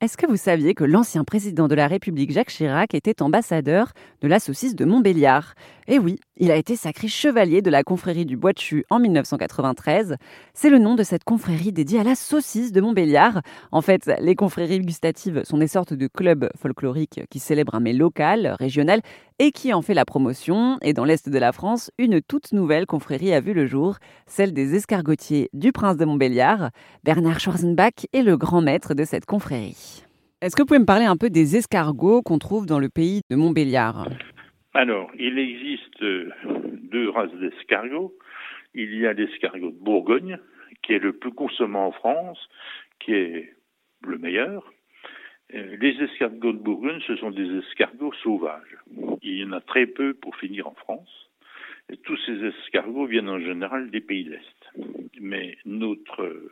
Est-ce que vous saviez que l'ancien président de la République Jacques Chirac était ambassadeur de la saucisse de Montbéliard? Eh oui, il a été sacré chevalier de la confrérie du Bois de en 1993. C'est le nom de cette confrérie dédiée à la saucisse de Montbéliard. En fait, les confréries gustatives sont des sortes de clubs folkloriques qui célèbrent un mets local, régional et qui en fait la promotion. Et dans l'est de la France, une toute nouvelle confrérie a vu le jour, celle des escargotiers du Prince de Montbéliard. Bernard Schwarzenbach est le grand maître de cette confrérie. Est-ce que vous pouvez me parler un peu des escargots qu'on trouve dans le pays de Montbéliard? Alors, il existe deux races d'escargots. Il y a l'escargot de Bourgogne, qui est le plus consommé en France, qui est le meilleur. Euh, les escargots de Bourgogne, ce sont des escargots sauvages. Il y en a très peu pour finir en France. Tous ces escargots viennent en général des pays de l'Est. Mais notre,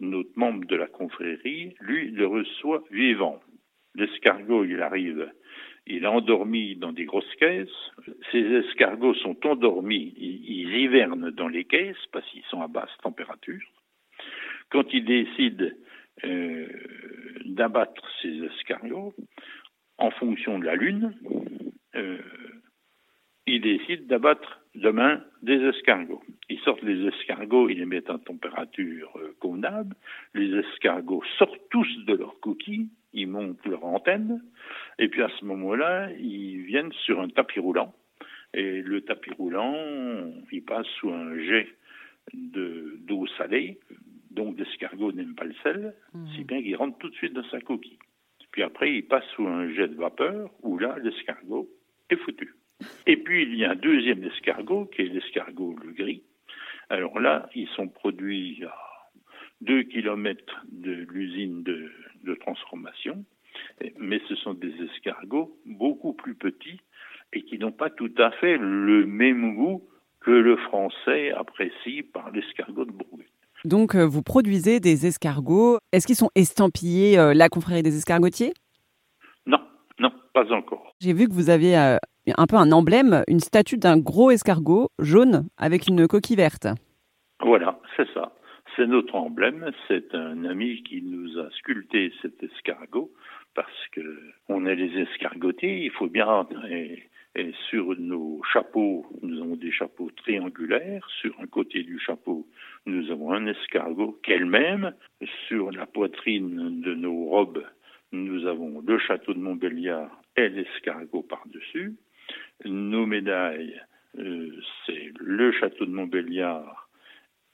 notre membre de la confrérie, lui, le reçoit vivant. L'escargot, il arrive, il est endormi dans des grosses caisses. Ces escargots sont endormis, ils, hivernent dans les caisses parce qu'ils sont à basse température. Quand ils décident euh, d'abattre ces escargots, en fonction de la Lune, euh, ils décident d'abattre demain des escargots. Ils sortent les escargots, ils les mettent en température euh, convenable. Les escargots sortent tous de leur coquille, ils montent leur antenne, et puis à ce moment-là, ils viennent sur un tapis roulant. Et le tapis roulant, il passe sous un jet d'eau salée, donc l'escargot n'aime pas le sel, mmh. si bien qu'il rentre tout de suite dans sa coquille. Puis après, il passe sous un jet de vapeur, où là, l'escargot est. Et puis, il y a un deuxième escargot, qui est l'escargot le gris. Alors là, ils sont produits à 2 km de l'usine de, transformation, mais ce sont des escargots beaucoup plus petits et qui n'ont pas tout à fait le même goût que le français apprécie par l'escargot de Bourgogne. Donc, euh, vous produisez des escargots. Est-ce qu'ils sont estampillés euh, la confrérie des escargotiers? Pas encore. J'ai vu que vous avez euh, un peu un emblème, une statue d'un gros escargot jaune avec une coquille verte. Voilà, c'est ça. C'est notre emblème. C'est un ami qui nous a sculpté cet escargot parce que on est les escargotiers. Il faut bien rentrer et sur nos chapeaux, nous avons des chapeaux triangulaires. Sur un côté du chapeau, nous avons un escargot qu'elle-même. Sur la poitrine de nos robes, nous avons le château de Montbéliard et l'escargot par-dessus. Nos médailles, euh, c'est le château de Montbéliard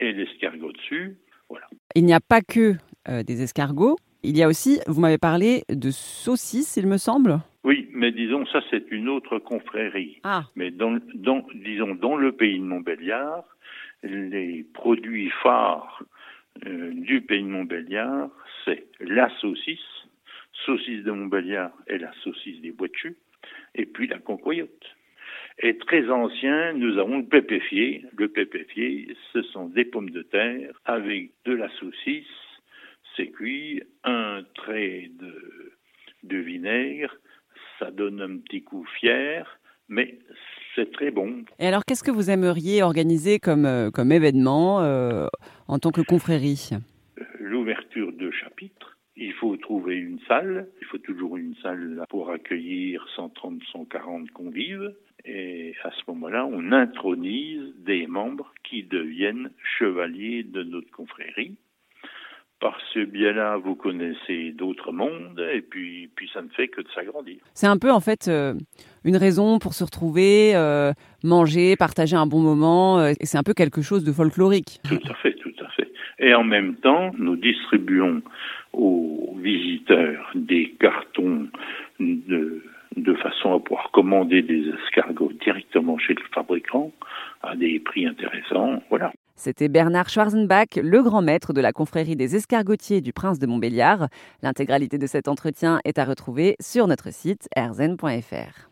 et l'escargot dessus. Voilà. Il n'y a pas que euh, des escargots. Il y a aussi, vous m'avez parlé de saucisses, il me semble. Oui, mais disons, ça c'est une autre confrérie. Ah. Mais dans, dans, disons, dans le pays de Montbéliard, les produits phares euh, du pays de Montbéliard, c'est la saucisse, saucisse de Montbéliard et la saucisse des de et puis la concoyote. Et très ancien, nous avons le pépéfié. Le pépéfié, ce sont des pommes de terre avec de la saucisse, c'est cuit, un trait de, de vinaigre, ça donne un petit coup fier, mais c'est très bon. Et alors, qu'est-ce que vous aimeriez organiser comme, euh, comme événement euh, en tant que confrérie? L'ouverture de chapitres. Il faut trouver une salle. Il faut toujours une salle pour accueillir 130, 140 convives. Et à ce moment-là, on intronise des membres qui deviennent chevaliers de notre confrérie par ce biais-là, vous connaissez d'autres mondes, et puis, puis ça ne fait que de s'agrandir. C'est un peu en fait euh, une raison pour se retrouver, euh, manger, partager un bon moment, euh, et c'est un peu quelque chose de folklorique. Tout à fait, tout à fait. Et en même temps, nous distribuons aux visiteurs des cartons de, façon à pouvoir commander des escargots directement chez le fabricant à des prix intéressants. Voilà. C'était Bernard Schwarzenbach, le grand maître de la confrérie des escargotiers du Prince de Montbéliard. L'intégralité de cet entretien est à retrouver sur notre site erzen.fr.